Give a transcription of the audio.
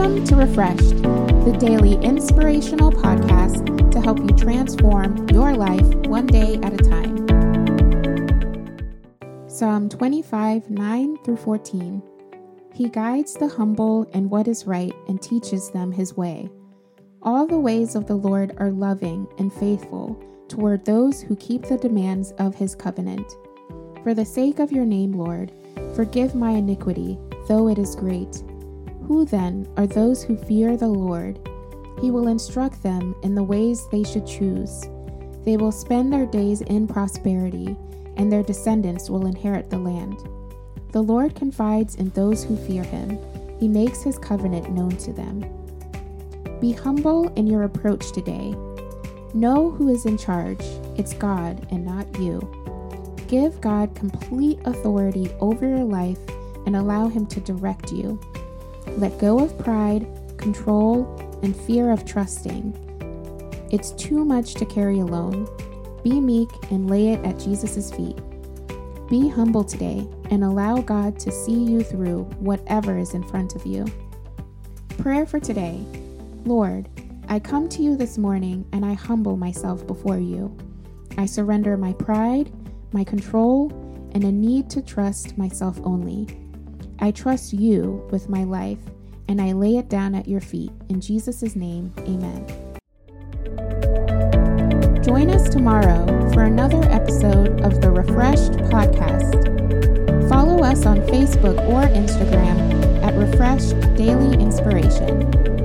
to Refreshed, the daily inspirational podcast to help you transform your life one day at a time. Psalm 25 9 through 14. He guides the humble in what is right and teaches them his way. All the ways of the Lord are loving and faithful toward those who keep the demands of his covenant. For the sake of your name, Lord, forgive my iniquity, though it is great. Who then are those who fear the Lord? He will instruct them in the ways they should choose. They will spend their days in prosperity, and their descendants will inherit the land. The Lord confides in those who fear him, he makes his covenant known to them. Be humble in your approach today. Know who is in charge. It's God and not you. Give God complete authority over your life and allow Him to direct you. Let go of pride, control, and fear of trusting. It's too much to carry alone. Be meek and lay it at Jesus' feet. Be humble today and allow God to see you through whatever is in front of you. Prayer for today Lord, I come to you this morning and I humble myself before you. I surrender my pride, my control, and a need to trust myself only. I trust you with my life, and I lay it down at your feet. In Jesus' name, amen. Join us tomorrow for another episode of the Refreshed Podcast. Follow us on Facebook or Instagram at Refreshed Daily Inspiration.